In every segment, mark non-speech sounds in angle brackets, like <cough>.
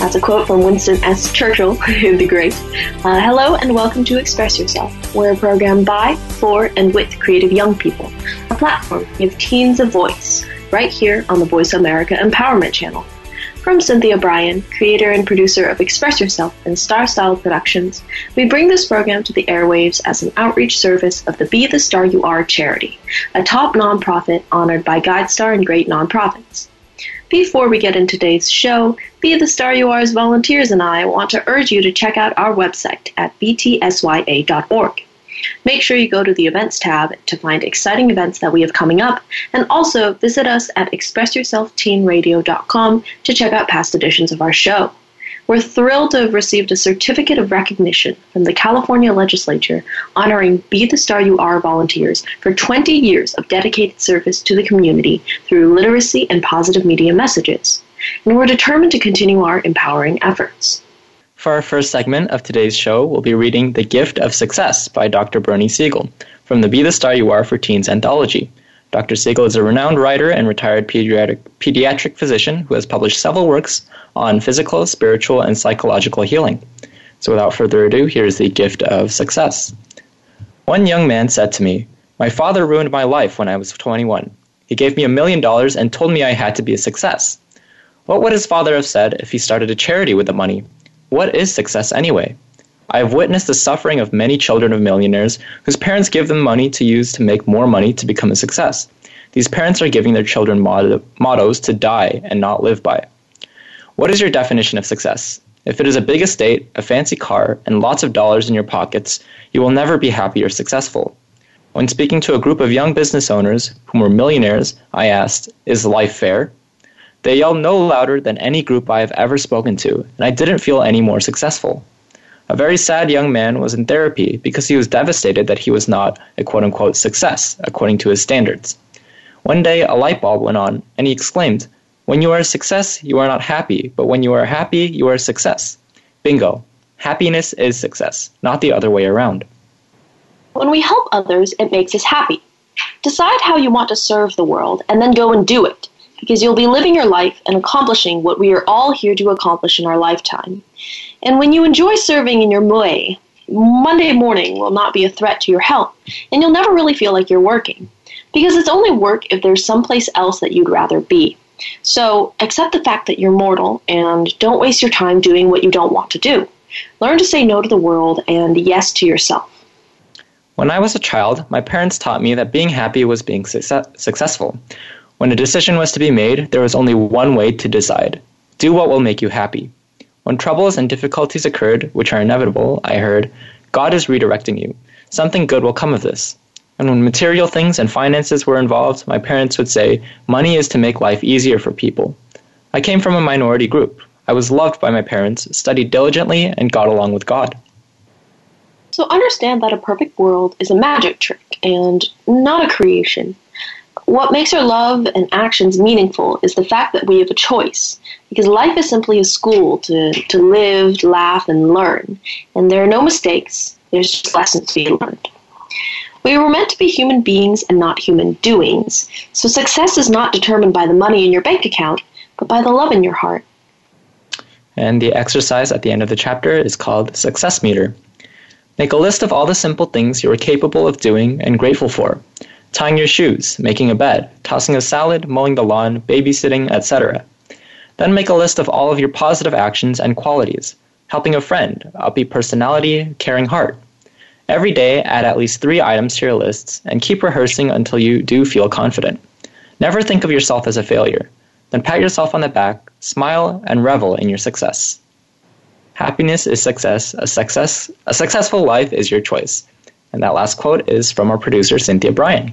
That's a quote from Winston S. Churchill, <laughs> the great. Uh, hello and welcome to Express Yourself. We're a program by, for, and with creative young people. A platform to give teens a voice, right here on the Voice America Empowerment Channel. From Cynthia Bryan, creator and producer of Express Yourself and Star Style Productions, we bring this program to the airwaves as an outreach service of the Be the Star You Are charity, a top nonprofit honored by GuideStar and great nonprofits. Before we get into today's show, Be the Star You Are's volunteers and I want to urge you to check out our website at btsya.org. Make sure you go to the events tab to find exciting events that we have coming up, and also visit us at expressyourselfteenradio.com to check out past editions of our show. We're thrilled to have received a certificate of recognition from the California legislature honoring Be the Star You Are volunteers for 20 years of dedicated service to the community through literacy and positive media messages. And we're determined to continue our empowering efforts. For our first segment of today's show, we'll be reading The Gift of Success by Dr. Bernie Siegel from the Be the Star You Are for Teens anthology. Dr. Siegel is a renowned writer and retired pediatric, pediatric physician who has published several works on physical, spiritual, and psychological healing. So without further ado, here's The Gift of Success. One young man said to me, My father ruined my life when I was 21. He gave me a million dollars and told me I had to be a success. What would his father have said if he started a charity with the money? What is success anyway? I have witnessed the suffering of many children of millionaires whose parents give them money to use to make more money to become a success. These parents are giving their children motto- mottos to die and not live by. What is your definition of success? If it is a big estate, a fancy car, and lots of dollars in your pockets, you will never be happy or successful. When speaking to a group of young business owners who were millionaires, I asked, Is life fair? They yelled no louder than any group I have ever spoken to, and I didn't feel any more successful. A very sad young man was in therapy because he was devastated that he was not a quote unquote success according to his standards. One day a light bulb went on, and he exclaimed, When you are a success, you are not happy, but when you are happy, you are a success. Bingo. Happiness is success, not the other way around. When we help others, it makes us happy. Decide how you want to serve the world and then go and do it, because you'll be living your life and accomplishing what we are all here to accomplish in our lifetime. And when you enjoy serving in your way, Monday morning will not be a threat to your health, and you'll never really feel like you're working. Because it's only work if there's someplace else that you'd rather be. So accept the fact that you're mortal and don't waste your time doing what you don't want to do. Learn to say no to the world and yes to yourself. When I was a child, my parents taught me that being happy was being success- successful. When a decision was to be made, there was only one way to decide do what will make you happy. When troubles and difficulties occurred, which are inevitable, I heard, God is redirecting you. Something good will come of this. And when material things and finances were involved, my parents would say, money is to make life easier for people. I came from a minority group. I was loved by my parents, studied diligently, and got along with God. So understand that a perfect world is a magic trick and not a creation. What makes our love and actions meaningful is the fact that we have a choice, because life is simply a school to, to live, laugh, and learn, and there are no mistakes, there's just lessons to be learned. We were meant to be human beings and not human doings, so success is not determined by the money in your bank account, but by the love in your heart. And the exercise at the end of the chapter is called Success Meter. Make a list of all the simple things you are capable of doing and grateful for tying your shoes, making a bed, tossing a salad, mowing the lawn, babysitting, etc. Then make a list of all of your positive actions and qualities helping a friend, upbeat personality, caring heart. Every day, add at least three items to your lists and keep rehearsing until you do feel confident. Never think of yourself as a failure. Then pat yourself on the back, smile, and revel in your success. Happiness is success. A success a successful life is your choice. And that last quote is from our producer Cynthia Bryan.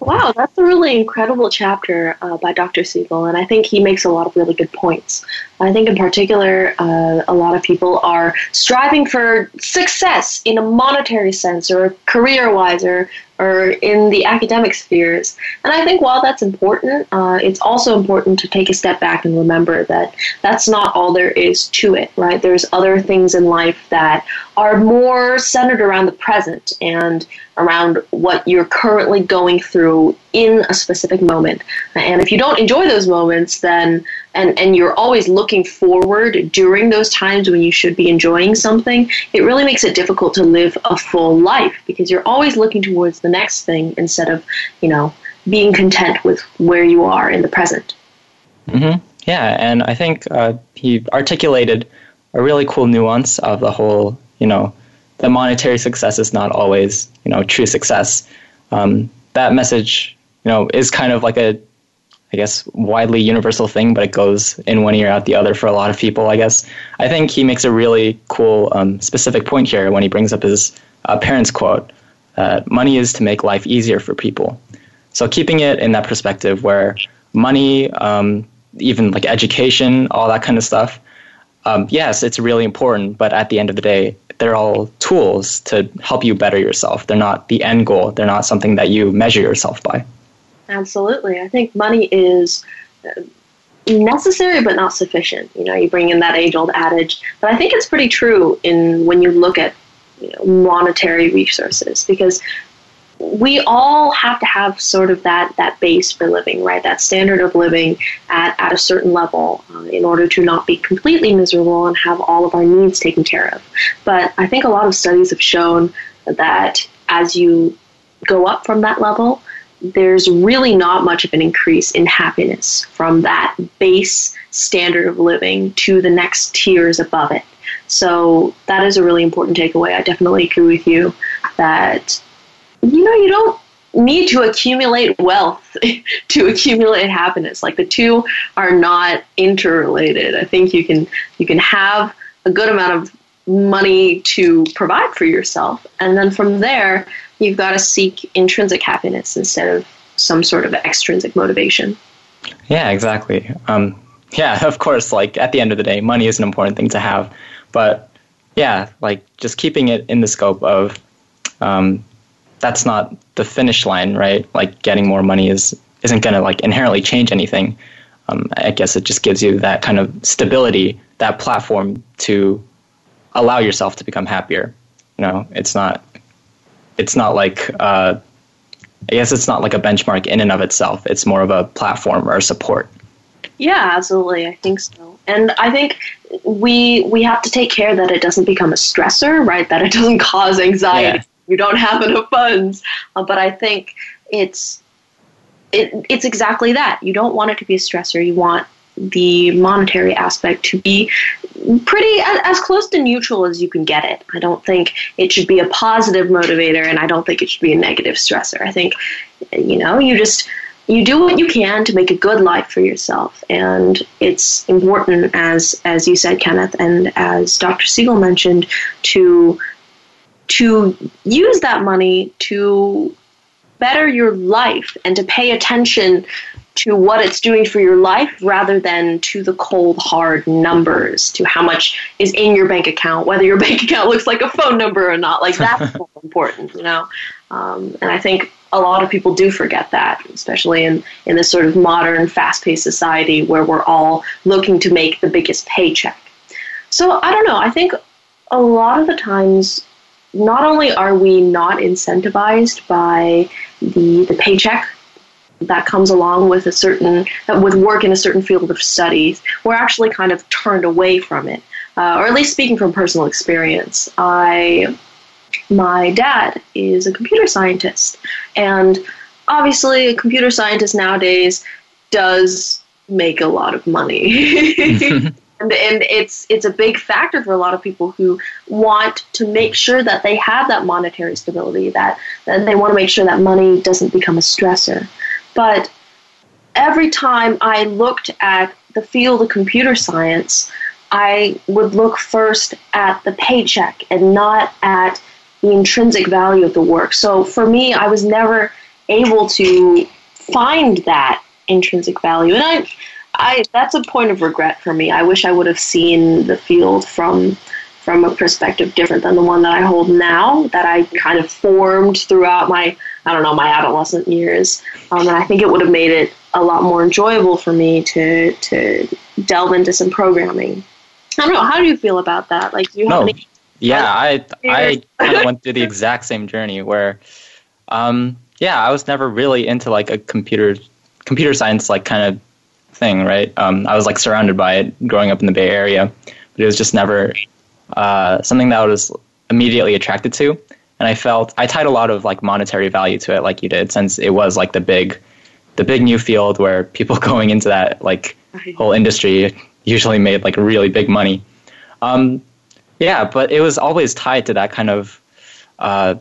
Wow, that's a really incredible chapter uh, by Dr. Siegel, and I think he makes a lot of really good points. I think, in particular, uh, a lot of people are striving for success in a monetary sense, or career wise, or or in the academic spheres. And I think while that's important, uh, it's also important to take a step back and remember that that's not all there is to it, right? There's other things in life that are more centered around the present and around what you're currently going through in a specific moment. And if you don't enjoy those moments, then and, and you're always looking forward during those times when you should be enjoying something, it really makes it difficult to live a full life because you're always looking towards the next thing instead of, you know, being content with where you are in the present. Mm-hmm. Yeah, and I think uh, he articulated a really cool nuance of the whole, you know, the monetary success is not always, you know, true success. Um, that message, you know, is kind of like a, I guess, widely universal thing, but it goes in one ear out the other for a lot of people. I guess I think he makes a really cool um, specific point here when he brings up his uh, parents' quote: uh, "Money is to make life easier for people." So keeping it in that perspective, where money, um, even like education, all that kind of stuff, um, yes, it's really important. But at the end of the day, they're all tools to help you better yourself. They're not the end goal. They're not something that you measure yourself by. Absolutely. I think money is uh, necessary but not sufficient. You know, you bring in that age old adage, but I think it's pretty true in when you look at you know, monetary resources because we all have to have sort of that, that base for living, right? That standard of living at, at a certain level uh, in order to not be completely miserable and have all of our needs taken care of. But I think a lot of studies have shown that as you go up from that level, there's really not much of an increase in happiness from that base standard of living to the next tiers above it. So that is a really important takeaway. I definitely agree with you that you know you don't need to accumulate wealth <laughs> to accumulate happiness. Like the two are not interrelated. I think you can you can have a good amount of money to provide for yourself, and then from there you've got to seek intrinsic happiness instead of some sort of extrinsic motivation. Yeah, exactly. Um, yeah, <laughs> of course. Like at the end of the day, money is an important thing to have, but yeah, like just keeping it in the scope of um, that's not the finish line, right? Like getting more money is isn't going to like inherently change anything. Um, I guess it just gives you that kind of stability, that platform to allow yourself to become happier. You know, it's not it's not like uh, I guess it's not like a benchmark in and of itself. It's more of a platform or a support. Yeah, absolutely. I think so. And I think we we have to take care that it doesn't become a stressor, right? That it doesn't cause anxiety. Yeah. You don't have enough funds. Uh, but I think it's it, it's exactly that. You don't want it to be a stressor. You want the monetary aspect to be pretty as close to neutral as you can get it. I don't think it should be a positive motivator, and I don't think it should be a negative stressor. I think, you know, you just you do what you can to make a good life for yourself, and it's important, as as you said, Kenneth, and as Dr. Siegel mentioned, to to use that money to better your life and to pay attention to what it's doing for your life rather than to the cold hard numbers to how much is in your bank account whether your <laughs> bank account looks like a phone number or not. Like that's <laughs> important you know? Um, and i think a lot of people do forget that especially in, in this sort of modern fast-paced society where we're all looking to make the biggest paycheck. So i don't know. I think a lot of the times not only are we not incentivized by the, the paycheck that comes along with a certain with work in a certain field of studies, we're actually kind of turned away from it. Uh, or at least speaking from personal experience, I my dad is a computer scientist, and obviously, a computer scientist nowadays does make a lot of money. <laughs> <laughs> and, and it's it's a big factor for a lot of people who want to make sure that they have that monetary stability that, that they want to make sure that money doesn't become a stressor but every time i looked at the field of computer science i would look first at the paycheck and not at the intrinsic value of the work so for me i was never able to find that intrinsic value and i I that's a point of regret for me. I wish I would have seen the field from from a perspective different than the one that I hold now. That I kind of formed throughout my I don't know my adolescent years, um, and I think it would have made it a lot more enjoyable for me to to delve into some programming. I don't know. How do you feel about that? Like, do you have No. any? Yeah, I I <laughs> kind of went through the exact same journey where, um, yeah, I was never really into like a computer computer science like kind of thing, right? Um, I was like surrounded by it growing up in the Bay Area, but it was just never uh, something that I was immediately attracted to, and I felt I tied a lot of like monetary value to it, like you did, since it was like the big the big new field where people <laughs> going into that like whole industry usually made like really big money. Um, yeah, but it was always tied to that kind of uh,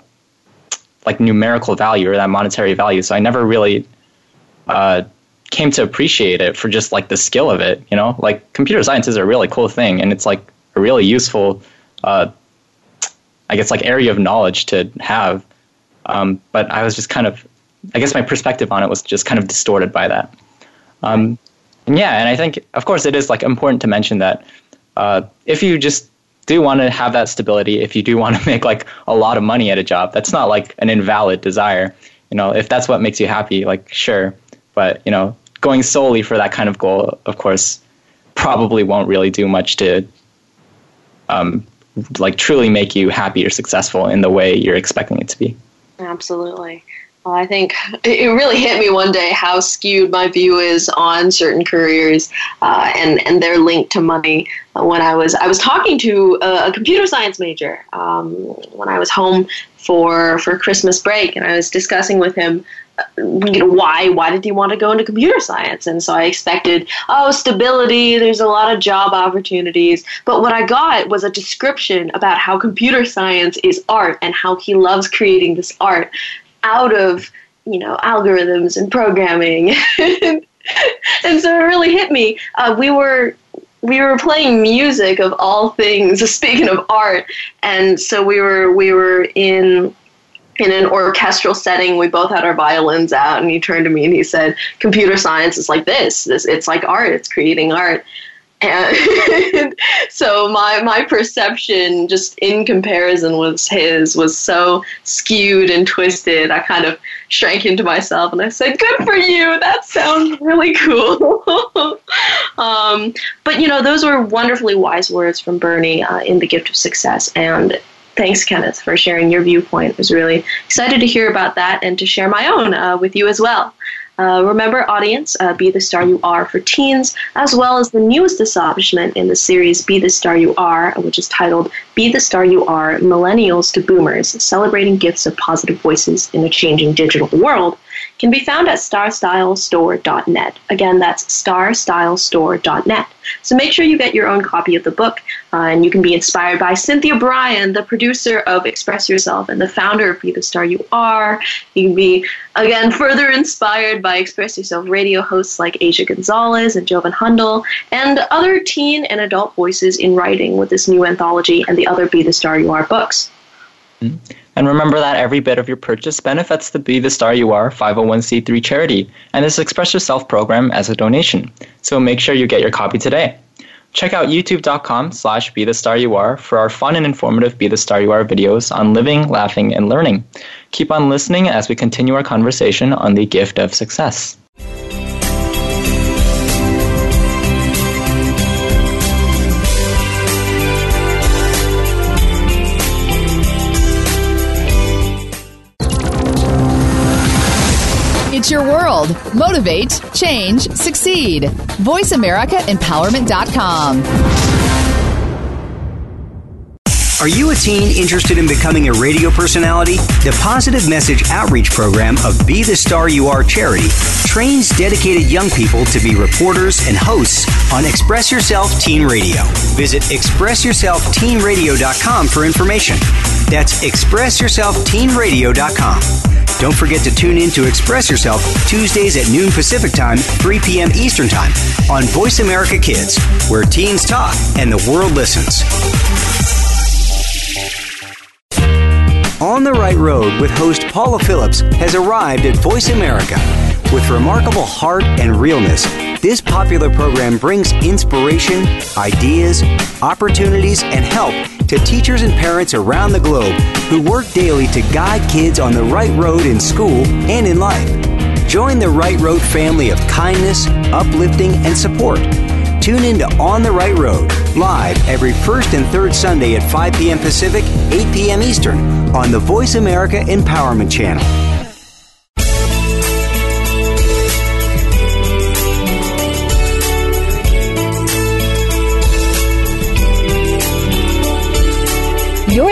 like numerical value or that monetary value. So I never really uh, came to appreciate it for just like the skill of it. You know, like computer science is a really cool thing, and it's like a really useful, uh, I guess, like area of knowledge to have. Um, but I was just kind of, I guess, my perspective on it was just kind of distorted by that. Um, and yeah, and I think, of course, it is like important to mention that uh, if you just do want to have that stability, if you do want to <laughs> make like a lot of money at a job, that's not like an invalid desire. You know, if that's what makes you happy, like sure, but you know, going solely for that kind of goal, of course, probably won't really do much to um, like truly make you happy or successful in the way you're expecting it to be. Absolutely. Well, I think <laughs> it really hit me one day how skewed my view is on certain careers uh, and and their link to money. Uh, When I was I was talking to a, a computer science major um, when I was home for for Christmas break, and I was discussing with him. You know why? Why did he want to go into computer science? And so I expected, oh, stability. There's a lot of job opportunities. But what I got was a description about how computer science is art and how he loves creating this art out of you know algorithms and programming <laughs> and so it really hit me uh, we were we were playing music of all things <laughs> speaking of art and so we were we were in in an orchestral setting we both had our violins out and he turned to me and he said computer science is like this. This it's like art. It's creating art. And <laughs> so my my perception just in comparison with his was so skewed and twisted. I kind of shrank into myself and i said good for you. That sounds really cool. <laughs> Um, but you know those were wonderfully wise words from bernie uh, in the gift of success and thanks kenneth for sharing your viewpoint. I was really excited to hear about that and to share my own uh, with you as well. Uh, remember, audience, uh, Be the Star You Are for teens, as well as the newest establishment in the series Be the Star You Are, which is titled Be the Star You Are Millennials to Boomers Celebrating Gifts of Positive Voices in a Changing Digital World, can be found at starstylestore.net. Again, that's starstylestore.net. So make sure you get your own copy of the book, uh, and you can be inspired by Cynthia Bryan, the producer of Express Yourself and the founder of Be the Star You Are. You can be, again, further inspired by Express Yourself radio hosts like Asia Gonzalez and Jovan Hundal, and other teen and adult voices in writing with this new anthology and the other Be the Star You Are books. Mm-hmm. And remember that every bit of your purchase benefits the Be the Star You Are 501c3 charity and this Express Yourself program as a donation. So make sure you get your copy today. Check out youtube.com slash be the star you are for our fun and informative Be the Star You Are videos on living, laughing, and learning. Keep on listening as we continue our conversation on the gift of success. It's your world. Motivate, change, succeed. VoiceAmericaEmpowerment.com. Are you a teen interested in becoming a radio personality? The Positive Message Outreach Program of Be the Star You Are charity trains dedicated young people to be reporters and hosts on Express Yourself Teen Radio. Visit expressyourselfteenradio.com for information. That's expressyourselfteenradio.com. Don't forget to tune in to Express Yourself Tuesdays at noon Pacific Time, 3 p.m. Eastern Time on Voice America Kids, where teens talk and the world listens. On the Right Road with host Paula Phillips has arrived at Voice America. With remarkable heart and realness, this popular program brings inspiration, ideas, opportunities, and help to teachers and parents around the globe who work daily to guide kids on the right road in school and in life. Join the Right Road family of kindness, uplifting, and support. Tune in to On the Right Road, live every first and third Sunday at 5 p.m. Pacific, 8 p.m. Eastern, on the Voice America Empowerment Channel.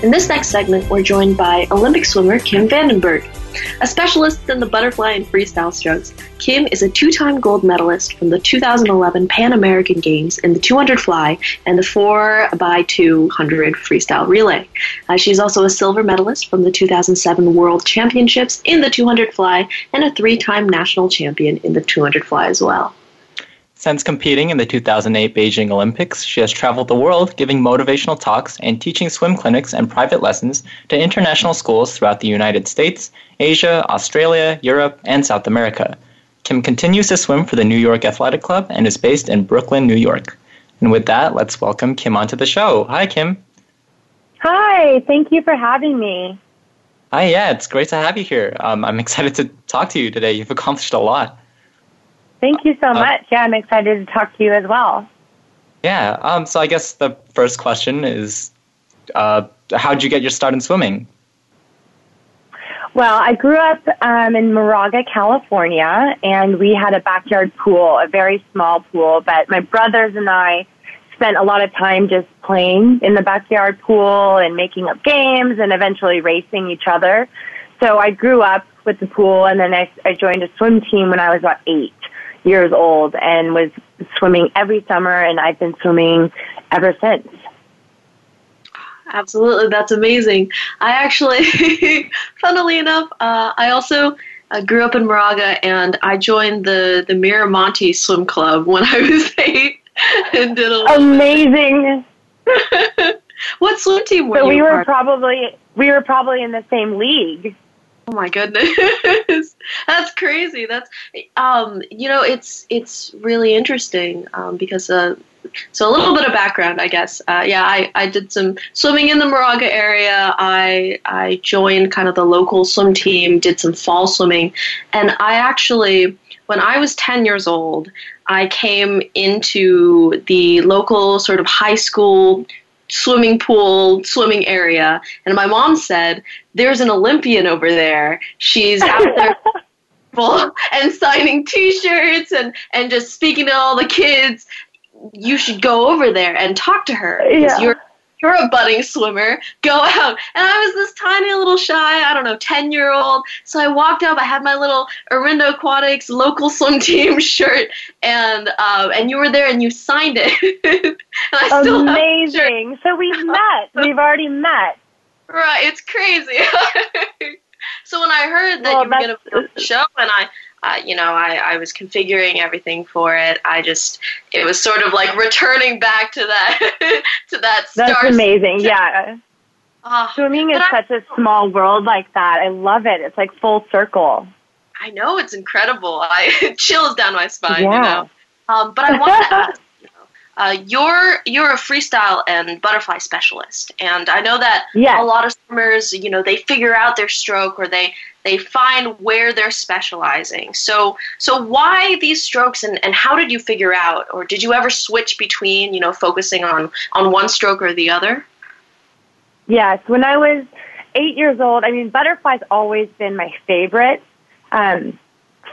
In this next segment, we're joined by Olympic swimmer Kim Vandenberg. A specialist in the butterfly and freestyle strokes, Kim is a two time gold medalist from the 2011 Pan American Games in the 200 fly and the 4x200 freestyle relay. Uh, she's also a silver medalist from the 2007 World Championships in the 200 fly and a three time national champion in the 200 fly as well. Since competing in the 2008 Beijing Olympics, she has traveled the world giving motivational talks and teaching swim clinics and private lessons to international schools throughout the United States, Asia, Australia, Europe, and South America. Kim continues to swim for the New York Athletic Club and is based in Brooklyn, New York. And with that, let's welcome Kim onto the show. Hi, Kim. Hi, thank you for having me. Hi, yeah, it's great to have you here. Um, I'm <laughs> excited to talk to you today. You've accomplished a lot. Thank you so uh, much. Yeah, I'm excited to talk to you as well. Yeah. Um, so I guess the first question is, uh, how did you get your start in swimming? Well, I grew up um, in Moraga, California, and we had a backyard pool, a very small pool. But my brothers and I spent a lot of time just playing in the backyard pool and making up games and eventually racing each other. So I grew up with the pool, and then I, I joined a swim team when I was about eight years old and was swimming every summer, and I've been swimming ever since. Absolutely, that's amazing. I actually, <laughs> funnily enough, uh, I also uh, grew up in Moraga, and I joined the the Miramonte Swim Club when I was <laughs> eight, and did a amazing. <laughs> what swim team were so you? we were probably we were probably in the same league. Oh my goodness, <laughs> that's crazy. That's um, you know, it's it's really interesting um, because uh, so a little bit of background, I guess. Uh, yeah, I, I did some swimming in the Moraga area. I I joined kind of the local swim team, did some fall swimming, and I actually, when I was ten years old, I came into the local sort of high school swimming pool, swimming area. And my mom said, There's an Olympian over there. She's out there <laughs> and signing t shirts and, and just speaking to all the kids. You should go over there and talk to her. Yeah. You're you're a budding swimmer. Go out. And I was this tiny little shy, I don't know, 10 year old. So I walked up. I had my little Orinda Aquatics local swim <laughs> team shirt, and uh, and you were there and you signed it. <laughs> Amazing. So we've met. <laughs> We've already met. Right. It's crazy. so when I heard that well, you were going to be on the show, and I uh, you know, I, I was configuring everything for it. I just, it was sort of like returning back to that, <laughs> to that. Start That's amazing. Yeah. Uh, Swimming is such a small world like that. I love it. It's like full circle. I know it's incredible. I <laughs> chills down my spine. Yeah. You know, um, but I want to ask. You know, uh, you're you're a freestyle and butterfly specialist, and I know that Yes. a lot of swimmers, you know, they figure out their stroke or they they find where they're specializing. So so why these strokes, and, and how did you figure out, or did you ever switch between, you know, focusing on on one stroke or the other? Yes, when I was eight years old, I mean, butterfly's always been my favorite. Um,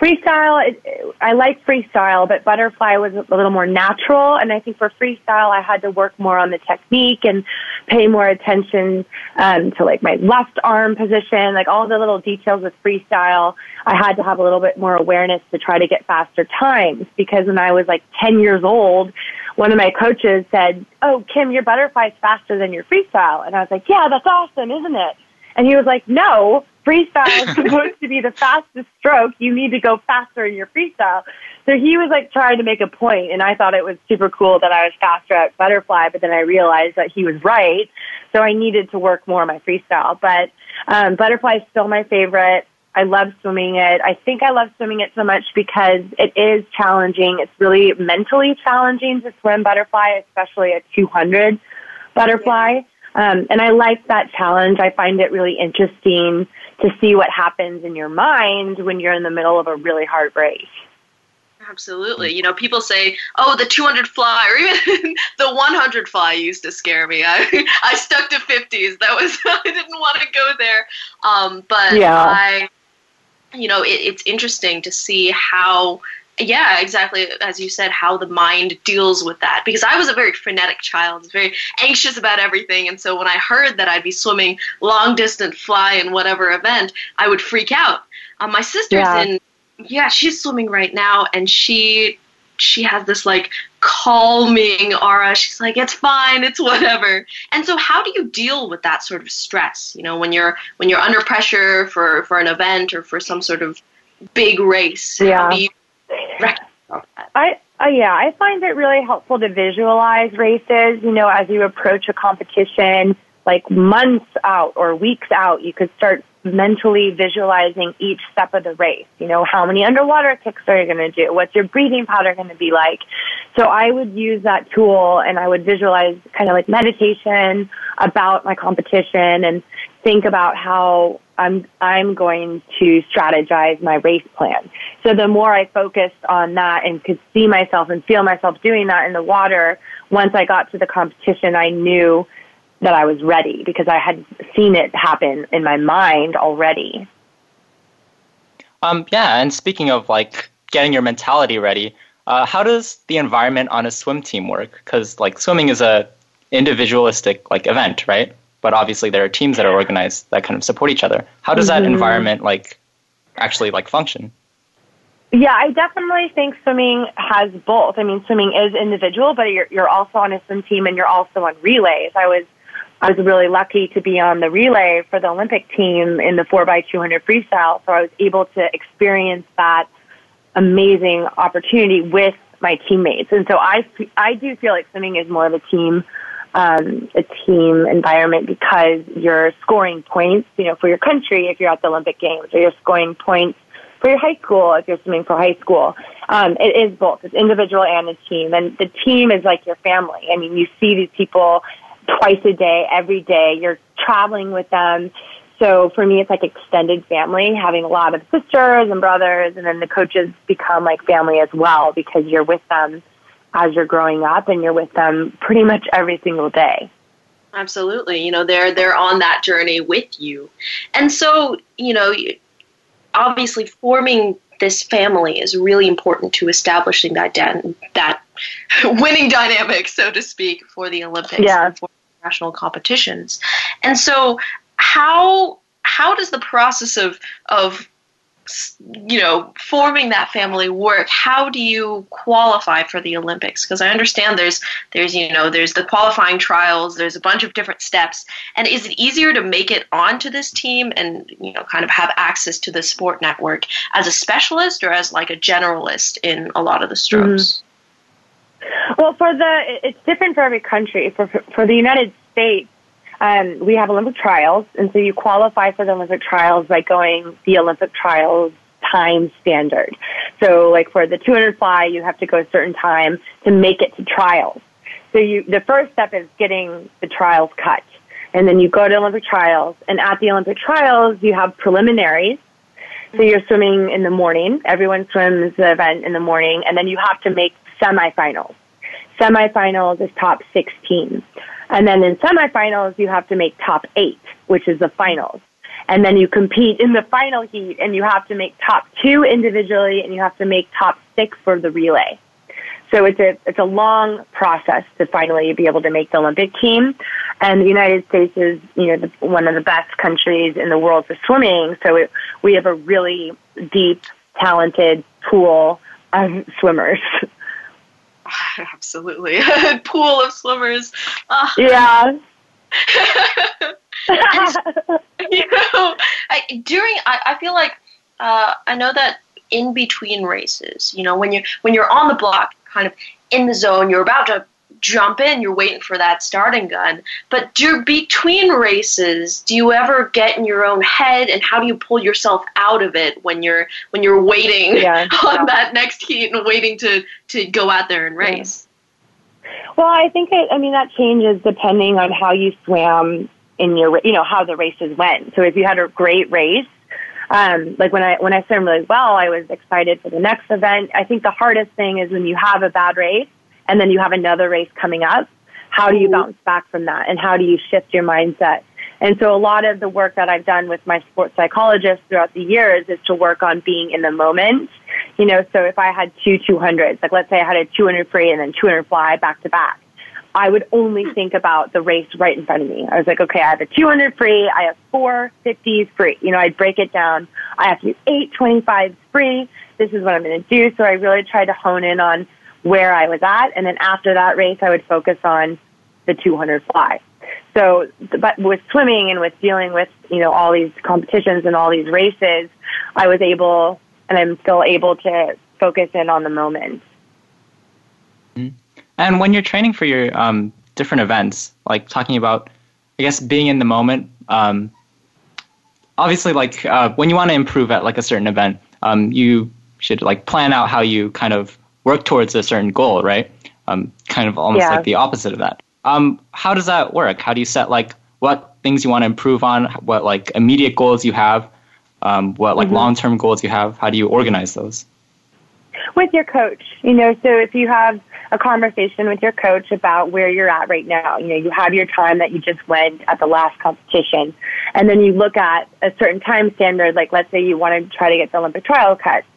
freestyle, it, I like freestyle, but butterfly was a little more natural. And I think for freestyle, I had to work more on the technique and pay more attention um, to like my left arm position, like all the little details with freestyle. I had to have a little bit more awareness to try to get faster times because when I was like 10 years old, one of my coaches said, "Oh, Kim, your butterfly's faster than your freestyle," and I was like, "Yeah, that's awesome, isn't it?" And he was like, "No, freestyle is <laughs> supposed to be the fastest stroke. You need to go faster in your freestyle." So he was like trying to make a point, and I thought it was super cool that I was faster at butterfly, but then I realized that he was right. So I needed to work more on my freestyle. But um, butterfly is still my favorite. I love swimming it. I think I love swimming it so much because it is challenging. It's really mentally challenging to swim butterfly, especially a 200 butterfly. Um, and I like that challenge. I find it really interesting to see what happens in your mind when you're in the middle of a really hard race. Absolutely. You know, people say, "Oh, the 200 fly," <laughs> or even the 100 fly used to scare me. <laughs> I I stuck to 50s. That was <laughs> I didn't want to go there. Um, but Yeah. I, you know, it, it's interesting to see how. Yeah, exactly. As you said, how the mind deals with that. Because I was a very frenetic child, very anxious about everything. And so when I heard that I'd be swimming long distance fly in whatever event, I would freak out. Um, my sister's Yeah. in yeah, she's swimming right now, and she she has this like calming aura. She's like, it's fine, it's whatever. And so, how do you deal with that sort of stress? You know, when you're when you're under pressure for for an event or for some sort of big race. How Yeah. do you I uh, yeah, I find it really helpful to visualize races. You know, as you approach a competition, like months out or weeks out, you could start mentally visualizing each step of the race. You know, how many underwater kicks are you going to do? What's your breathing pattern going to be like? So I would use that tool and I would visualize kind of like meditation about my competition and think about how I'm I'm going to strategize my race plan. So the more I focused on that and could see myself and feel myself doing that in the water, once I got to the competition, I knew that I was ready because I had seen it happen in my mind already. Um, yeah, and speaking of like getting your mentality ready, uh, how does the environment on a swim team work? Because like swimming is a individualistic like event, right? But obviously there are teams that are organized that kind of support each other. How does that Mhm. environment like actually like function? Yeah, I definitely think swimming has both. I mean, swimming is individual, but you're you're also on a swim team and you're also on relays. I was I was really lucky to be on the relay for the Olympic team in the 4x200 freestyle, so I was able to experience that amazing opportunity with my teammates. And so I I do feel like swimming is more of a team um, a team environment because you're scoring points, you know, for your country if you're at the Olympic Games, or you're scoring points for your high school if you're swimming for high school. Um, it is both. It's individual and a team, and the team is like your family. I mean, you see these people twice a day, every day. You're traveling with them. So for me, it's like extended family, having a lot of sisters and brothers, and then the coaches become like family as well because you're with them as you're growing up and you're with them pretty much every single day. Absolutely. You know, they're they're on that journey with you. And so, you know, obviously forming this family is really important to establishing that that <laughs> winning dynamic, so to speak, for the Olympics Yeah. for national competitions. And so, how how does the process of of you know forming that family work? How do you qualify for the olympics? Because i understand there's there's you know there's the qualifying trials there's a bunch of different steps. And is it easier to make it onto this team and you know kind of have access to the sport network as a specialist or as like a generalist in a lot of the strokes mm-hmm. Well, for the it's different for every country. For for the United States, um, we have Olympic trials, and so you qualify for the Olympic trials by going the Olympic trials time standard. So, like for the 200 fly, you have to go a certain time to make it to trials. so you, the first step is getting the trials cut. And then you go to Olympic trials. And at the Olympic trials, you have preliminaries. So you're swimming in the morning. Everyone swims the event in the morning. And then you have to make semifinals. Semifinals is top 16. And then in semifinals, you have to make top eight, which is the finals. And then you compete in the final heat and you have to make top two individually and you have to make top six for the relay. So it's a, it's a long process to finally be able to make the Olympic team. And the United States is, you know, the, one of the best countries in the world for swimming. So it, we have a really deep, talented pool of swimmers. <laughs> <laughs> Absolutely. <laughs> pool of swimmers. Uh. Yeah. <laughs> you know, I, during I, I feel like uh, I know that in between races, you know, when you when you're on the block, kind of in the zone, you're about to jump in, you're waiting for that starting gun. But do, between races, do you ever get in your own head, and how do you pull yourself out of it when you're when you're waiting yeah. <laughs> on that next heat and waiting to to go out there and race? Well, I think it, I mean that changes depending on how you swam in your you know how the races went. So if you had a great race, um, like when I when I swam really well, I was excited for the next event. I think the hardest thing is when you have a bad race and then you have another race coming up. How do you bounce back from that, and how do you shift your mindset? And so a lot of the work that I've done with my sports psychologist throughout the years is to work on being in the moment. You know, so if I had two 200s, like let's say I had a 200 free and then 200 fly back to back, I would only hmm. think about the race right in front of me. I was like, okay, I have a 200 free. I have four 50s free. You know, I'd break it down. I have to do eight 25s free. This is what I'm going to do. So I really tried to hone in on where I was at. And then after that race, I would focus on the 200 fly. So, but with swimming and with dealing with, you know, all these competitions and all these races, I was able, and I'm still able to focus in on the moment. Mm-hmm. And when you're training for your um, different events, like talking about, I guess, being in the moment, um, obviously, like uh, when you want to improve at like a certain event, um, you should like plan out how you kind of work towards a certain goal, right? Um, kind of almost yeah. like the opposite of that. Um, how does that work? How do you set like what things you want to improve on? What like immediate goals you have? Um, what like mm-hmm. long term goals you have? How do you organize those? With your coach, you know. So if you have a conversation with your coach about where you're at right now. You know, you have your time that you just went at the last competition, and then you look at a certain time standard, like let's say you want to try to get the Olympic trial cuts.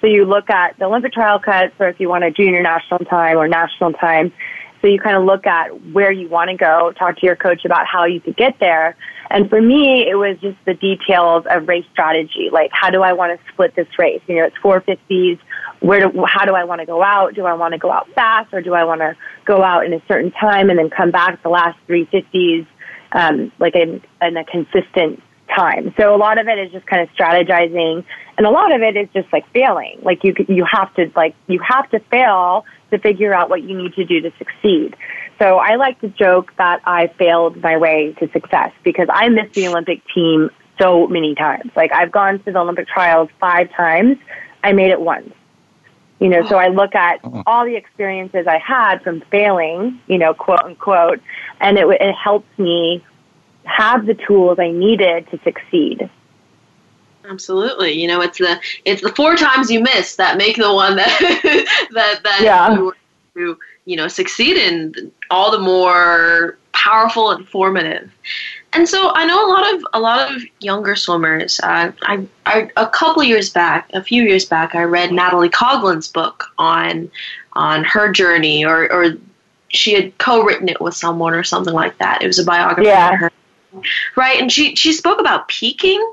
So you look at the Olympic trial cuts, or if you want a junior national time or national time. So you kind of look at where you want to go, talk to your coach about how you could get there. And for me, it was just the details of race strategy. Like, how do I want to split this race? You know, it's 450s where do, how do I want to go out? Do I want to go out fast or do I want to go out in a certain time and then come back the last 350s, um, like in, in a consistent time? So a lot of it is just kind of strategizing and a lot of it is just like failing. Like you, you have to, like, you have to fail to figure out what you need to do to succeed. So I like to joke that I failed my way to success because I missed the Olympic team so many times. Like I've gone to the Olympic trials five times. I made it once. You know, so I look at uh-huh. all the experiences I had from failing, you know, quote unquote, and it, it helps me have the tools I needed to succeed. Absolutely. You know, it's the it's the four times you miss that make the one that <laughs> that that yeah. you, you you know succeed in all the more powerful and formative. And so I know a lot of a lot of younger swimmers. Uh, I, I a couple years back, a few years back, I read Natalie Coughlin's book on on her journey, or or she had co-written it with someone or something like that. It was a biography yeah. of her, right? And she she spoke about peaking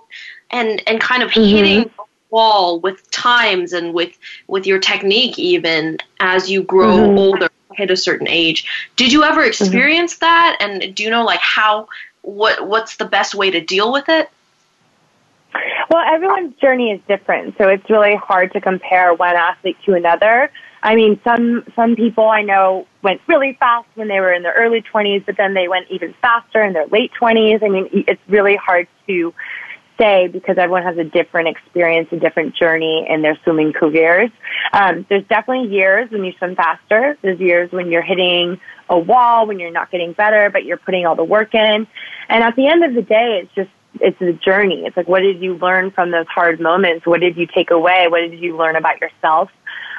and and kind of mm-hmm. hitting the wall with times and with with your technique even as you grow mm-hmm. older hit a certain age did you ever mm-hmm. experience mm-hmm. that and do you know like how what what's the best way to deal with it? Well, everyone's journey is different, so it's really hard to compare one athlete to another. I mean, some some people I know went really fast when they were in their early 20s, but then they went even faster in their late 20s. I mean, it's really hard to say because everyone has a different experience, a different journey in their swimming careers. Um, there's definitely years when you swim faster. There's years when you're hitting a wall, when you're not getting better, but you're putting all the work in. And at the end of the day, it's just it's a journey. It's like, what did you learn from those hard moments? What did you take away? What did you learn about yourself?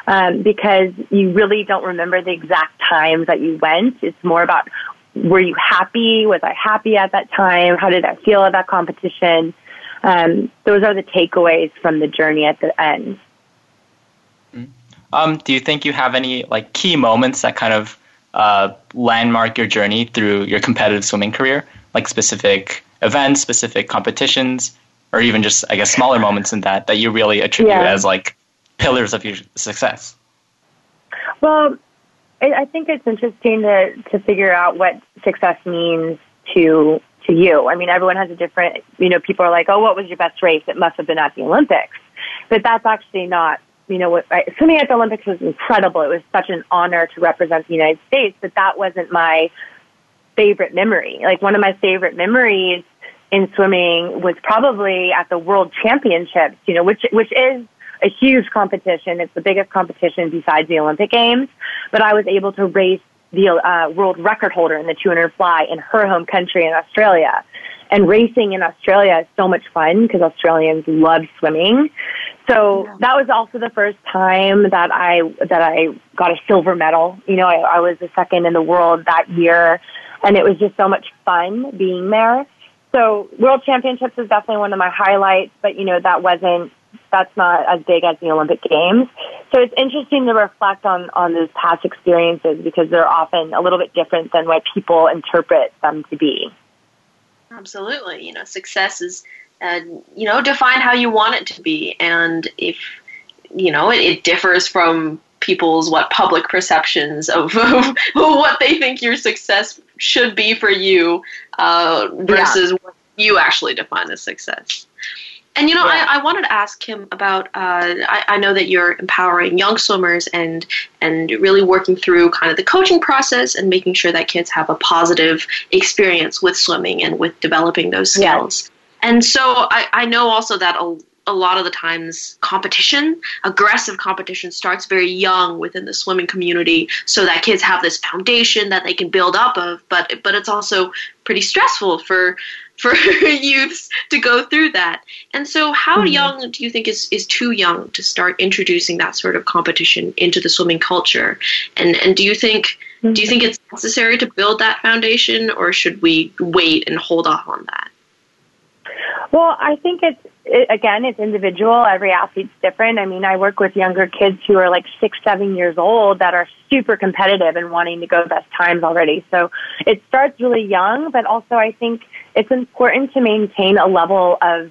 Um, because you really don't remember the exact times that you went. It's more about were you happy? Was I happy at that time? How did I feel at that competition? Um, those are the takeaways from the journey at the end. Um, do you think you have any like key moments that kind of uh, landmark your journey through your competitive swimming career, like specific events, specific competitions, or even just I guess smaller moments in that that you really attribute yeah. as like pillars of your success? Well, I think it's interesting to to figure out what success means to to you. I mean, everyone has a different. You know, people are like, "Oh, what was your best race? It must have been at the Olympics," but that's actually not. You know, what I, swimming at the Olympics was incredible. It was such an honor to represent the United States, but that wasn't my favorite memory. Like one of my favorite memories in swimming was probably at the World Championships. You know, which which is a huge competition. It's the biggest competition besides the Olympic Games. But I was able to race the uh, world record holder in the 200 fly in her home country in Australia. And racing in Australia is so much fun because Australians love swimming. So that was also the first time that I that I got a silver medal. You know, I, I was the second in the world that year, and it was just so much fun being there. So World Championships is definitely one of my highlights, but you know that wasn't that's not as big as the Olympic Games. So it's interesting to reflect on, on those past experiences because they're often a little bit different than what people interpret them to be. Absolutely. You know, success is, uh, you know, define how you want it to be. And if, you know, it, it differs from people's what public perceptions of, <laughs> of what they think your success should be for you uh, versus yeah. what you actually define as success. And you know, yeah. I, I, wanted to ask him about. Uh, I, I, know that you're empowering young swimmers and and really working through kind of the coaching process and making sure that kids have a positive experience with swimming and with developing those skills. Yeah. And so I, I know also that a, a lot of the times competition, aggressive competition starts very young within the swimming community so that kids have this foundation that they can build up of, but but it's also pretty stressful for for <laughs> youths to go through that. And so, how mm-hmm. young do you think is, is too young to start introducing that sort of competition into the swimming culture? And and do you think mm-hmm. do you think it's necessary to build that foundation, or should we wait and hold off on that? Well, I think it's it, again, it's individual. Every athlete's different. I mean, I work with younger kids who are like six, seven years old that are super competitive and wanting to go best times already. So it starts really young, but also I think it's important to maintain a level of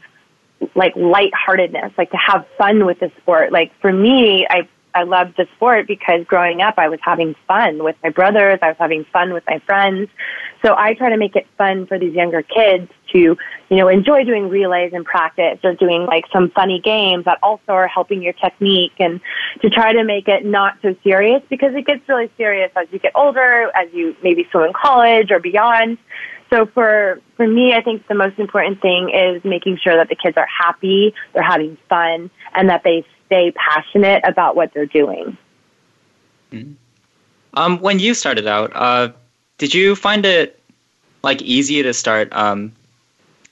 like lightheartedness, like to have fun with the sport. Like for me, I I loved the sport because growing up I was having fun with my brothers, I was having fun with my friends. So I try to make it fun for these younger kids to, you know, enjoy doing relays and practice or doing like some funny games that also are helping your technique and to try to make it not so serious because it gets really serious as you get older, as you maybe swim in college or beyond. So for for me, I think the most important thing is making sure that the kids are happy, they're having fun, and that they stay passionate about what they're doing. Mm-hmm. Um, when you started out, uh, did you find it like easy to start? Um,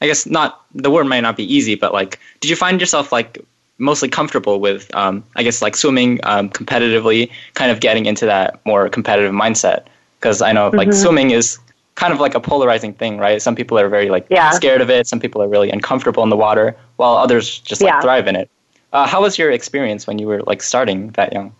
I guess not. The word might not be easy, but like, did you find yourself like mostly comfortable with? Um, I guess like swimming um, competitively, kind of getting into that more competitive mindset. Because I know like mm-hmm. swimming is kind of like a polarizing thing, right? Some people are very like yeah. scared of it. Some people are really uncomfortable in the water, while others just like yeah. thrive in it. Uh, how was your experience when you were like starting that young?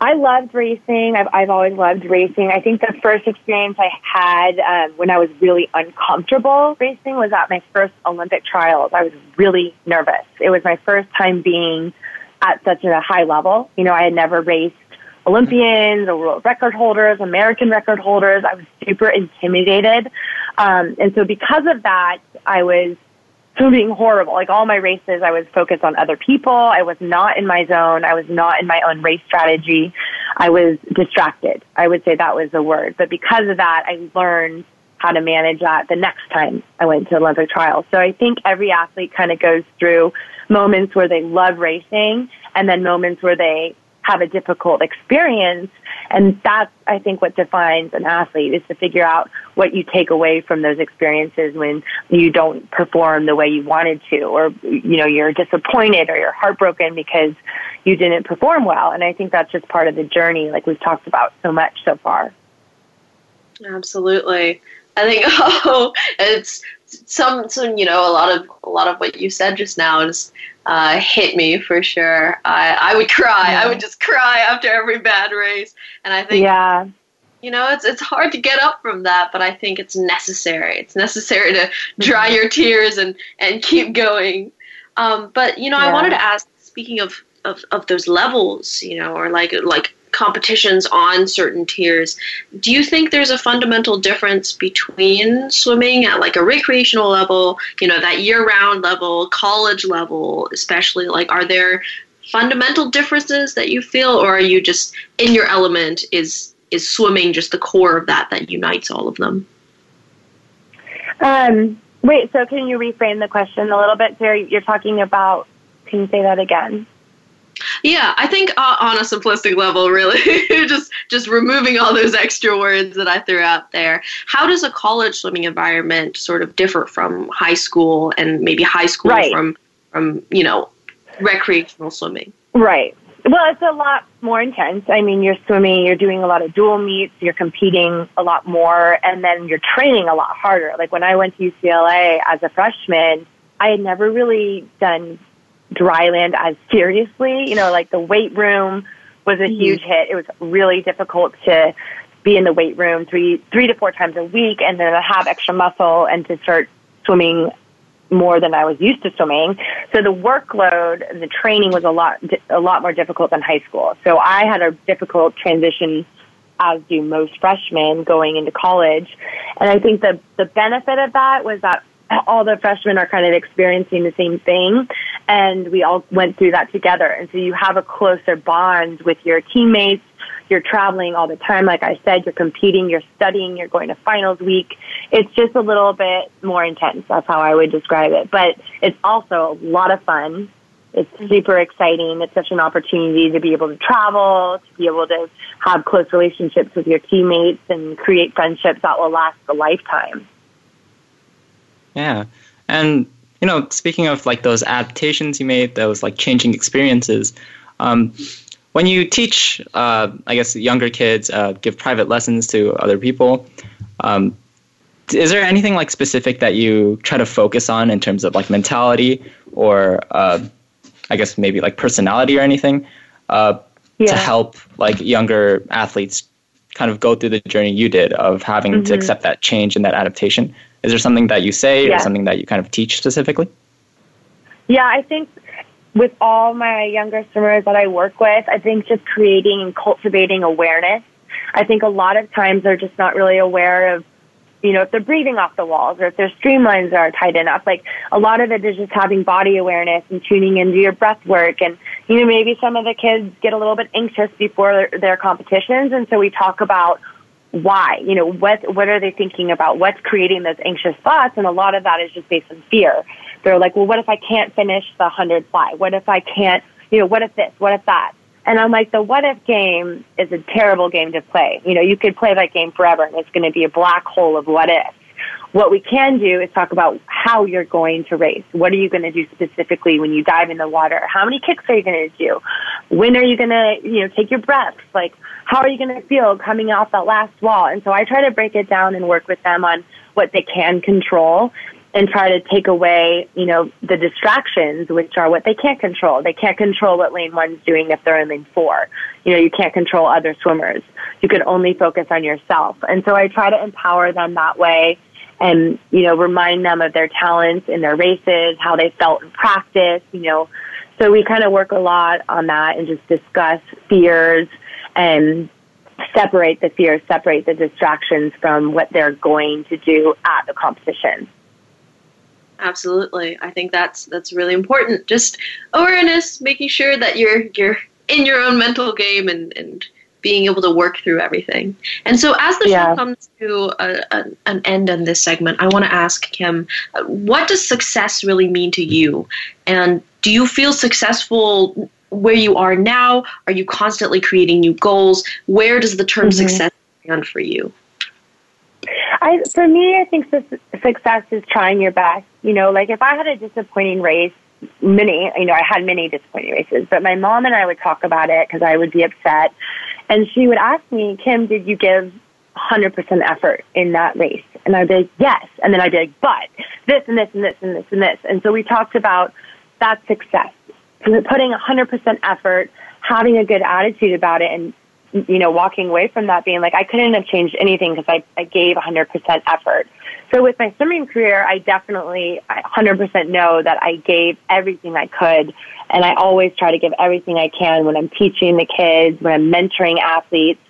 I loved racing. I've, I've always loved racing. I think the first experience I had um, when I was really uncomfortable racing was at my first Olympic trials. I was really nervous. It was my first time being at such a high level. You know, I had never raced Olympians or world record holders, American record holders. I was super intimidated. Um, and so because of that, I was being horrible. Like all my races, I was focused on other people. I was not in my zone. I was not in my own race strategy. I was distracted. I would say that was the word. But because of that, I learned how to manage that the next time I went to Olympic trials. So I think every athlete kind of goes through moments where they love racing and then moments where they have a difficult experience. And that's, I think, what defines an athlete is to figure out what you take away from those experiences when you don't perform the way you wanted to, or, you know, you're disappointed or you're heartbroken because you didn't perform well. And I think that's just part of the journey, like we've talked about so much so far. Absolutely. I think <laughs> oh, it's some some you know a lot of a lot of what you said just now is uh, hit me for sure. I I would cry. Yeah. I would just cry after every bad race, and I think yeah. You know, it's it's hard to get up from that, but I think it's necessary. It's necessary to dry mm-hmm. your tears and and keep going. Um, but you know, yeah. I wanted to ask. Speaking of, of of those levels, you know, or like like competitions on certain tiers. Do you think there's a fundamental difference between swimming at like a recreational level, you know, that year round level, college level, especially? Like, are there fundamental differences that you feel, or are you just in your element? Is is swimming just the core of that that unites all of them? Um, wait, so can you reframe the question a little bit, Sarah? You're talking about, can you say that again? Yeah, I think uh, on a simplistic level, really, <laughs> just just removing all those extra words that I threw out there. How does a college swimming environment sort of differ from high school and maybe high school right. from from you know recreational swimming? Right. Well, it's a lot more intense. I mean, you're swimming, you're doing a lot of dual meets, you're competing a lot more, and then you're training a lot harder. Like when I went to UCLA as a freshman, I had never really done dry land as seriously. You know, like the weight room was a mm-hmm. huge hit. It was really difficult to be in the weight room three three to four times a week and then to have extra muscle and to start swimming more than I was used to swimming. So the workload and the training was a lot a lot more difficult than high school. So I had a difficult transition as do most freshmen going into college. And I think the the benefit of that was that all the freshmen are kind of experiencing the same thing and we all went through that together. And so you have a closer bond with your teammates. You're traveling all the time like i said. You're competing. You're studying. You're going to finals week. It's just a little bit more intense. That's how i would describe it. But it's also a lot of fun. It's mm-hmm. super exciting. It's such an opportunity to be able to travel to be able to have close relationships with your teammates and create friendships that will last a lifetime yeah. And, you know, speaking of like those adaptations you made, those like changing experiences, um, when you teach, uh, I guess, younger kids, uh, give private lessons to other people, um, is there anything like specific that you try to focus on in terms of like mentality or, uh, I guess, maybe like personality or anything uh, yeah. to help like younger athletes kind of go through the journey you did of having mm-hmm. to accept that change and that adaptation? Is there something that you say yeah. or something that you kind of teach specifically? Yeah, I think with all my younger swimmers that I work with, I think just creating and cultivating awareness. I think a lot of times they're just not really aware of, you know, if they're breathing off the walls or if their streamlines are tight enough. Like a lot of it is just having body awareness and tuning into your breath work. And, you know, maybe some of the kids get a little bit anxious before their, their competitions. And so we talk about why? You know, what what are they thinking about? What's creating those anxious thoughts? And a lot of that is just based on fear. They're like, well, what if I can't finish the hundred fly? What if I can't? You know, what if this? What if that? And I'm like, the what if game is a terrible game to play. You know, you could play that game forever, and it's going to be a black hole of what if. What we can do is talk about how you're going to race. What are you going to do specifically when you dive in the water? How many kicks are you going to do? When are you going to, you know, take your breaths? Like, how are you going to feel coming off that last wall? And so I try to break it down and work with them on what they can control and try to take away, you know, the distractions, which are what they can't control. They can't control what lane one's doing if they're in lane four. You know, you can't control other swimmers. You can only focus on yourself. And so I try to empower them that way and, you know, remind them of their talents in their races, how they felt in practice, you know. So we kind of work a lot on that and just discuss fears, and separate the fears, separate the distractions from what they're going to do at the competition. Absolutely. I think that's that's really important. Just awareness, making sure that you're you're in your own mental game and, and being able to work through everything. And so, as the Yeah. show comes to a, a, an end on this segment, I want to ask Kim, what does success really mean to you? And do you feel successful where you are now? Are you constantly creating new goals? Where does the term Mhm. success stand for you? I, for me, I think su- success is trying your best. You know, like if I had a disappointing race, many, you know, I had many disappointing races, but my mom and I would talk about it because I would be upset. And she would ask me, Kim, did you give 100% effort in that race? And I'd be like, yes. And then I'd be like, but this and this and this and this and this. And so we talked about that success, putting 100% effort, having a good attitude about it, and you know, walking away from that being like, I couldn't have changed anything because I, I gave 100% effort. So with my swimming career, I definitely I 100% know that I gave everything I could. And I always try to give everything I can when I'm teaching the kids, when I'm mentoring athletes.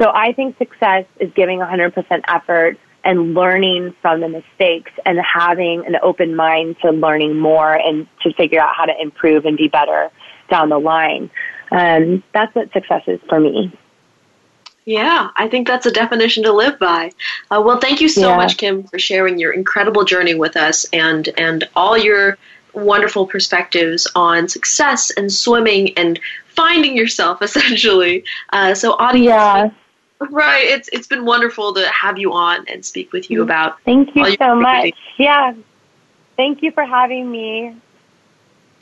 So I think success is giving 100% effort and learning from the mistakes and having an open mind to learning more and to figure out how to improve and be better down the line. Um, that's what success is for me. Yeah, I think that's a definition to live by. Uh, well, thank you so Yeah. much, Kim, for sharing your incredible journey with us and and all your wonderful perspectives on success and swimming and finding yourself, <laughs> essentially. Uh, so, audience, Yeah. <laughs> right? It's it's been wonderful to have you on and speak with you about. Thank you so much. Yeah. Thank you for having me.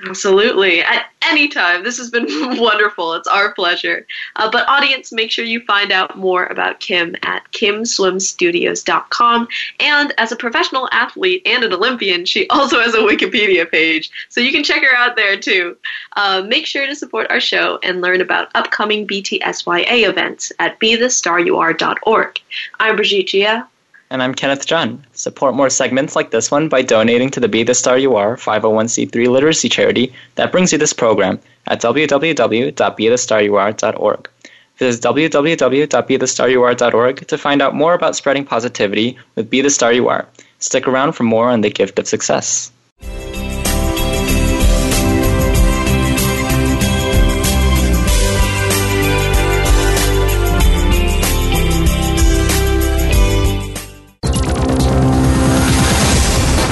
Absolutely. At any time. This has been <laughs> wonderful. It's our pleasure. Uh, but, audience, make sure you find out more about Kim at kimswimstudios.com. And as a professional athlete and an Olympian, she also has a Wikipedia page. So you can check her out there too. Uh, make sure to support our show and learn about upcoming BTSYA events at bethestaryouare.org. I'm Brigitte Jia. And I'm Kenneth Jeon. Support more segments like this one by donating to the Be the Star You Are 501c3 literacy charity that brings you this program at www.bethestaryouare.org. Visit www.bethestaryouare.org to find out more about spreading positivity with Be the Star You Are. Stick around for more on the gift of success.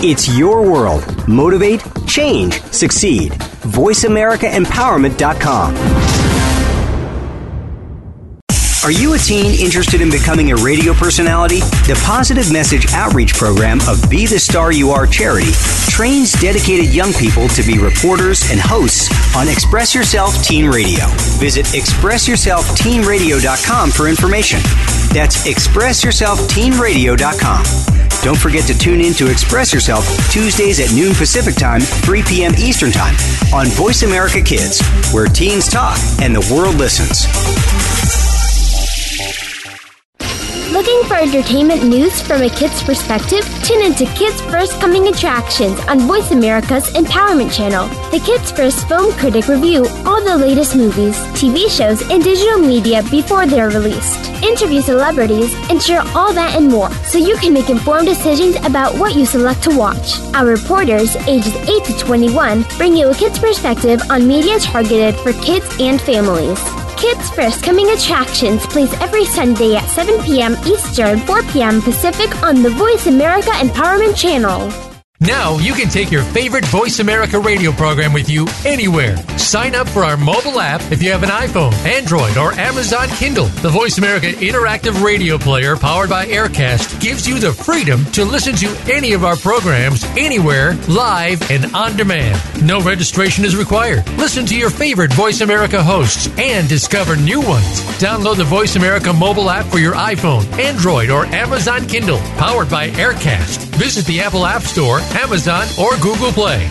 It's your world. Motivate, change, succeed. VoiceAmericaEmpowerment.com. Are you a teen interested in becoming a radio personality? The Positive Message Outreach Program of Be the Star You Are charity trains dedicated young people to be reporters and hosts on Express Yourself Teen Radio. Visit ExpressYourselfTeenRadio.com for information. That's ExpressYourselfTeenRadio.com. Don't forget to tune in to Express Yourself Tuesdays at noon Pacific Time, 3 p.m. Eastern Time on Voice America Kids, where teens talk and the world listens. Looking for entertainment news from a kid's perspective? Tune into Kids First Coming Attractions on Voice America's Empowerment Channel. The Kids First Film Critic review all the latest movies, TV shows, and digital media before they're released. Interview celebrities and share all that and more so you can make informed decisions about what you select to watch. Our reporters, ages 8 to 21, bring you a kid's perspective on media targeted for kids and families. Kids First Coming Attractions plays every Sunday at 7 p.m. Eastern, 4 p.m. Pacific on the Voice America Empowerment Channel. Now you can take your favorite Voice America radio program with you anywhere. Sign up for our mobile app if you have an iPhone, Android, or Amazon Kindle. The Voice America interactive radio player powered by Aircast gives you the freedom to listen to any of our programs anywhere, live and on demand. No registration is required. Listen to your favorite Voice America hosts and discover new ones. Download the Voice America mobile app for your iPhone, Android, or Amazon Kindle, powered by Aircast. Visit the Apple App Store, Amazon, or Google Play.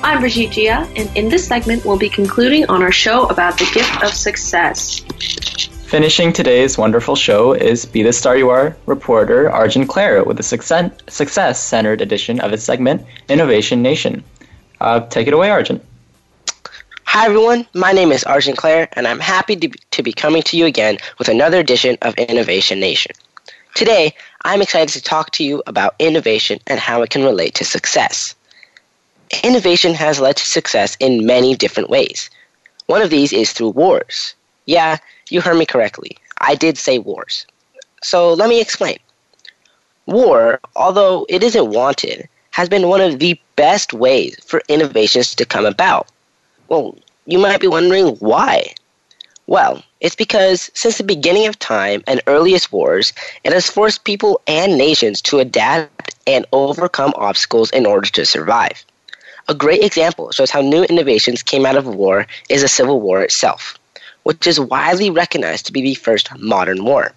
I'm Brigitte Jia, and in this segment, we'll be concluding on our show about the gift of success. Finishing today's wonderful show is Be the Star You Are reporter Arjun Claire with a success centered edition of his segment Innovation Nation. Uh, take it away, Arjun. Hi, everyone. My name is Arjun Claire, and I'm happy to be, to be coming to you again with another edition of Innovation Nation. Today, I'm excited to talk to you about innovation and how it can relate to success. Innovation has led to success in many different ways. One of these is through wars. Yeah, you heard me correctly. I did say wars. So let me explain. War, although it isn't wanted, has been one of the best ways for innovations to come about. Well, you might be wondering why. Well, it's because since the beginning of time and earliest wars, it has forced people and nations to adapt and overcome obstacles in order to survive. A great example shows how new innovations came out of war is the Civil War itself, which is widely recognized to be the first modern war.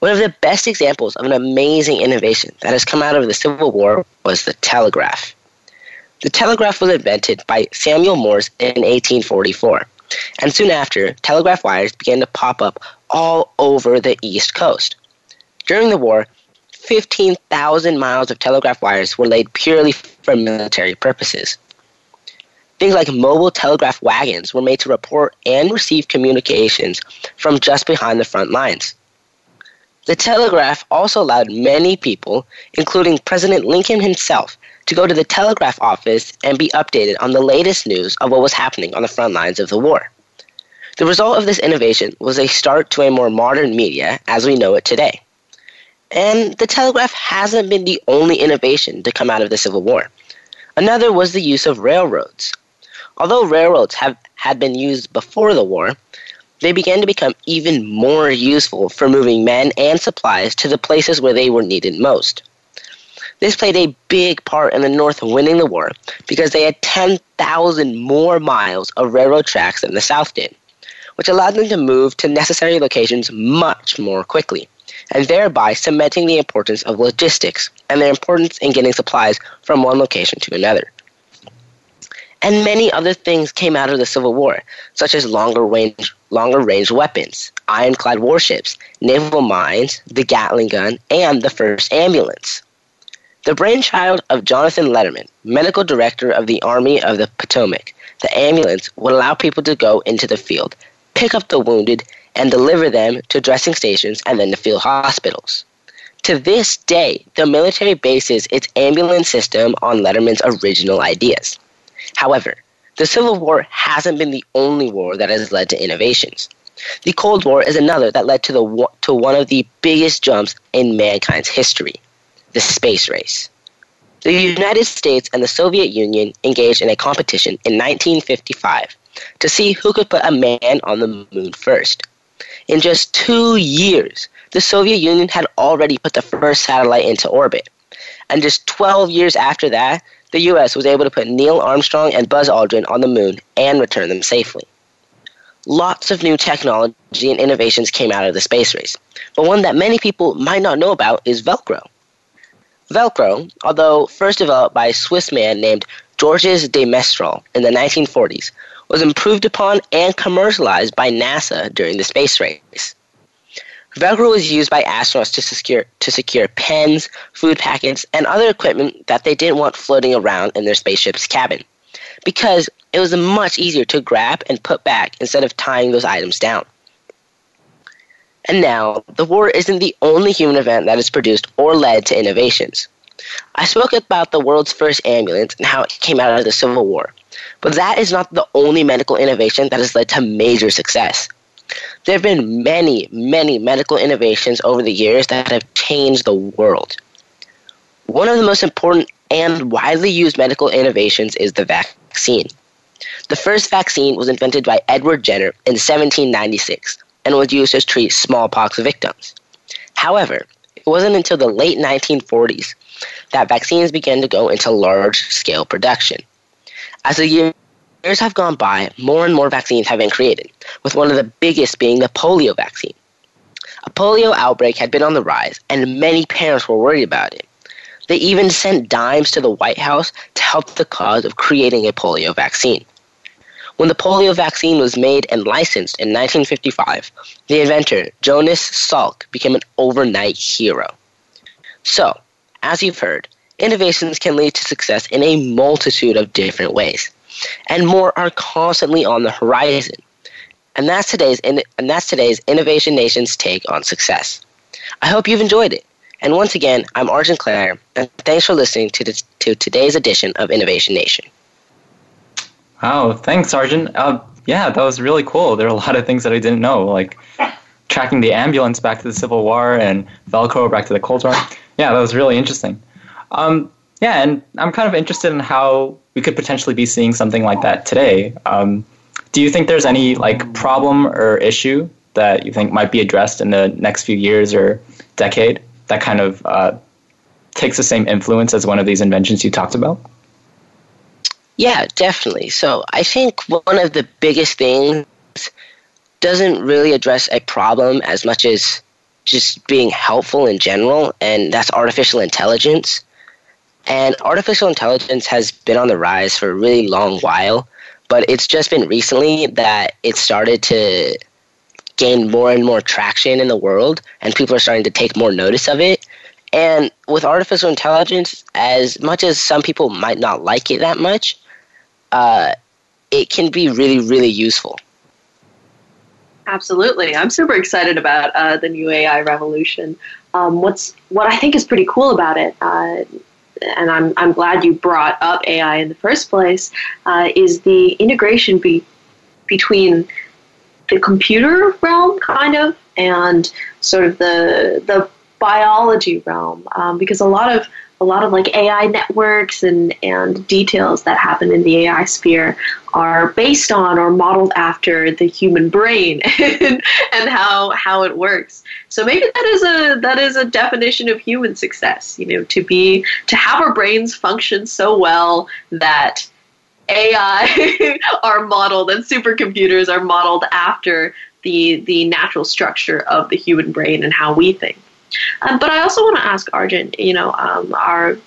One of the best examples of an amazing innovation that has come out of the Civil War was the telegraph. The telegraph was invented by Samuel Morse in 1844 and soon after, telegraph wires began to pop up all over the East Coast. During the war, 15,000 miles of telegraph wires were laid purely for military purposes. Things like mobile telegraph wagons were made to report and receive communications from just behind the front lines. The telegraph also allowed many people, including President Lincoln himself, to go to the telegraph office and be updated on the latest news of what was happening on the front lines of the war. The result of this innovation was a start to a more modern media as we know it today. And the telegraph hasn't been the only innovation to come out of the Civil War. Another was the use of railroads. Although railroads have, had been used before the war, they began to become even more useful for moving men and supplies to the places where they were needed most. This played a big part in the North winning the war because they had 10,000 more miles of railroad tracks than the South did, which allowed them to move to necessary locations much more quickly, and thereby cementing the importance of logistics and their importance in getting supplies from one location to another. And many other things came out of the Civil War, such as longer range, longer range weapons, ironclad warships, naval mines, the Gatling gun, and the first ambulance. The brainchild of Jonathan Letterman, medical director of the Army of the Potomac, the ambulance would allow people to go into the field, pick up the wounded, and deliver them to dressing stations and then to field hospitals. To this day, the military bases its ambulance system on Letterman's original ideas. However, the Civil War hasn't been the only war that has led to innovations. The Cold War is another that led to, the, to one of the biggest jumps in mankind's history the space race. The United States and the Soviet Union engaged in a competition in 1955 to see who could put a man on the moon first. In just two years, the Soviet Union had already put the first satellite into orbit. And just 12 years after that, the US was able to put Neil Armstrong and Buzz Aldrin on the moon and return them safely. Lots of new technology and innovations came out of the space race, but one that many people might not know about is Velcro. Velcro, although first developed by a Swiss man named Georges de Mestral in the 1940s, was improved upon and commercialized by NASA during the space race. Velcro was used by astronauts to secure, to secure pens, food packets, and other equipment that they didn't want floating around in their spaceship's cabin, because it was much easier to grab and put back instead of tying those items down. And now, the war isn't the only human event that has produced or led to innovations. I spoke about the world's first ambulance and how it came out of the Civil War, but that is not the only medical innovation that has led to major success. There have been many, many medical innovations over the years that have changed the world. One of the most important and widely used medical innovations is the vaccine. The first vaccine was invented by Edward Jenner in 1796 and was used to treat smallpox victims. However, it wasn't until the late 1940s that vaccines began to go into large scale production. As the years have gone by, more and more vaccines have been created, with one of the biggest being the polio vaccine. A polio outbreak had been on the rise, and many parents were worried about it. They even sent dimes to the White House to help the cause of creating a polio vaccine. When the polio vaccine was made and licensed in 1955, the inventor, Jonas Salk, became an overnight hero. So, as you've heard, innovations can lead to success in a multitude of different ways, and more are constantly on the horizon. And that's today's and that's today's Innovation Nation's take on success. I hope you've enjoyed it. And once again, I'm Arjun Claire, and thanks for listening to, the, to today's edition of Innovation Nation. Wow, thanks, Arjun. Uh, yeah, that was really cool. There are a lot of things that I didn't know, like tracking the ambulance back to the Civil War and Velcro back to the Cold War. Yeah, that was really interesting. Um, yeah, and I'm kind of interested in how we could potentially be seeing something like that today. Um, do you think there's any like problem or issue that you think might be addressed in the next few years or decade that kind of uh, takes the same influence as one of these inventions you talked about? Yeah, definitely. So I think one of the biggest things doesn't really address a problem as much as just being helpful in general, and that's artificial intelligence. And artificial intelligence has been on the rise for a really long while, but it's just been recently that it started to gain more and more traction in the world, and people are starting to take more notice of it. And with artificial intelligence, as much as some people might not like it that much, uh, it can be really, really useful. Absolutely, I'm super excited about uh, the new AI revolution. Um, what's what I think is pretty cool about it, uh, and I'm I'm glad you brought up AI in the first place, uh, is the integration be, between the computer realm, kind of, and sort of the the biology realm, um, because a lot of a lot of like AI networks and, and details that happen in the AI sphere are based on or modeled after the human brain <laughs> and, and how how it works. So maybe that is a that is a definition of human success, you know, to be to have our brains function so well that AI <laughs> are modeled and supercomputers are modeled after the the natural structure of the human brain and how we think. Um, but I also want to ask Arjun, you know, um, our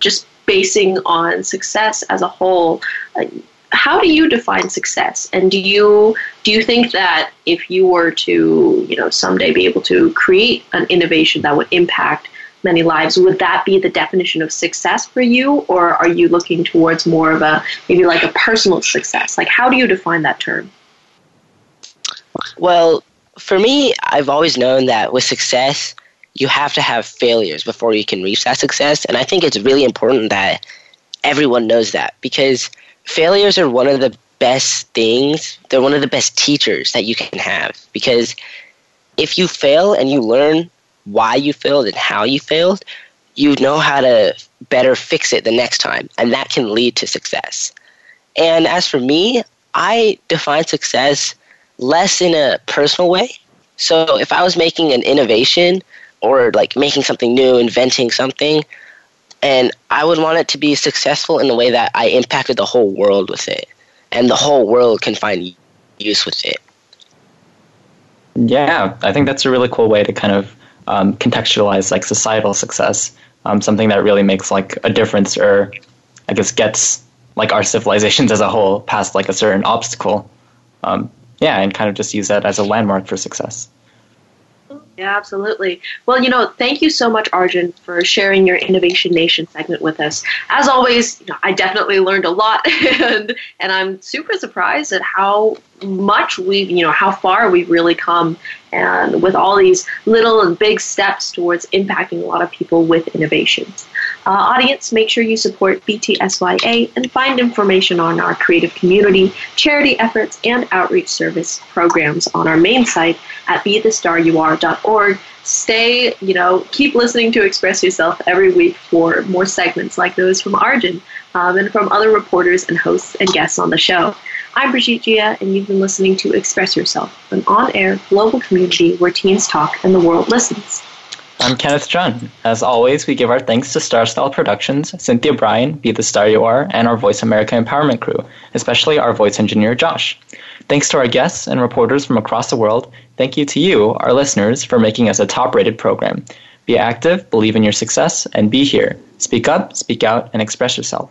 just basing on success as a whole. Uh, how do you define success? And do you do you think that if you were to, you know, someday be able to create an innovation that would impact many lives, would that be the definition of success for you, or are you looking towards more of a maybe like a personal success? Like, how do you define that term? Well, for me, I've always known that with success, you have to have failures before you can reach that success. And I think it's really important that everyone knows that because failures are one of the best things, they're one of the best teachers that you can have. Because if you fail and you learn why you failed and how you failed, you know how to better fix it the next time. And that can lead to success. And as for me, I define success less in a personal way. So if I was making an innovation, or like making something new, inventing something. And I would want it to be successful in the way that I impacted the whole world with it, and the whole world can find use with it. Yeah, I think that's a really cool way to kind of um, contextualize like societal success, um, something that really makes like a difference, or I guess gets like our civilizations as a whole past like a certain obstacle. Um, yeah, and kind of just use that as a landmark for success. Yeah, absolutely. Well, you know, thank you so much, Arjun, for sharing your Innovation Nation segment with us. As always, you know, I definitely learned a lot, <laughs> and and I'm super surprised at how much we've, you know, how far we've really come, and with all these little and big steps towards impacting a lot of people with innovations. Uh, audience, make sure you support BTSYA and find information on our creative community, charity efforts, and outreach service programs on our main site at bethestaryouare.org. Stay, you know, keep listening to Express Yourself every week for more segments like those from Arjun um, and from other reporters and hosts and guests on the show. I'm Brigitte Jia, and you've been listening to Express Yourself, an on air global community where teens talk and the world listens. I'm Kenneth Jeon. As always, we give our thanks to Star Style Productions, Cynthia Bryan, Be the Star You Are, and our Voice America Empowerment crew, especially our voice engineer, Josh. Thanks to our guests and reporters from across the world. Thank you to you, our listeners, for making us a top rated program. Be active, believe in your success, and be here. Speak up, speak out, and express yourself.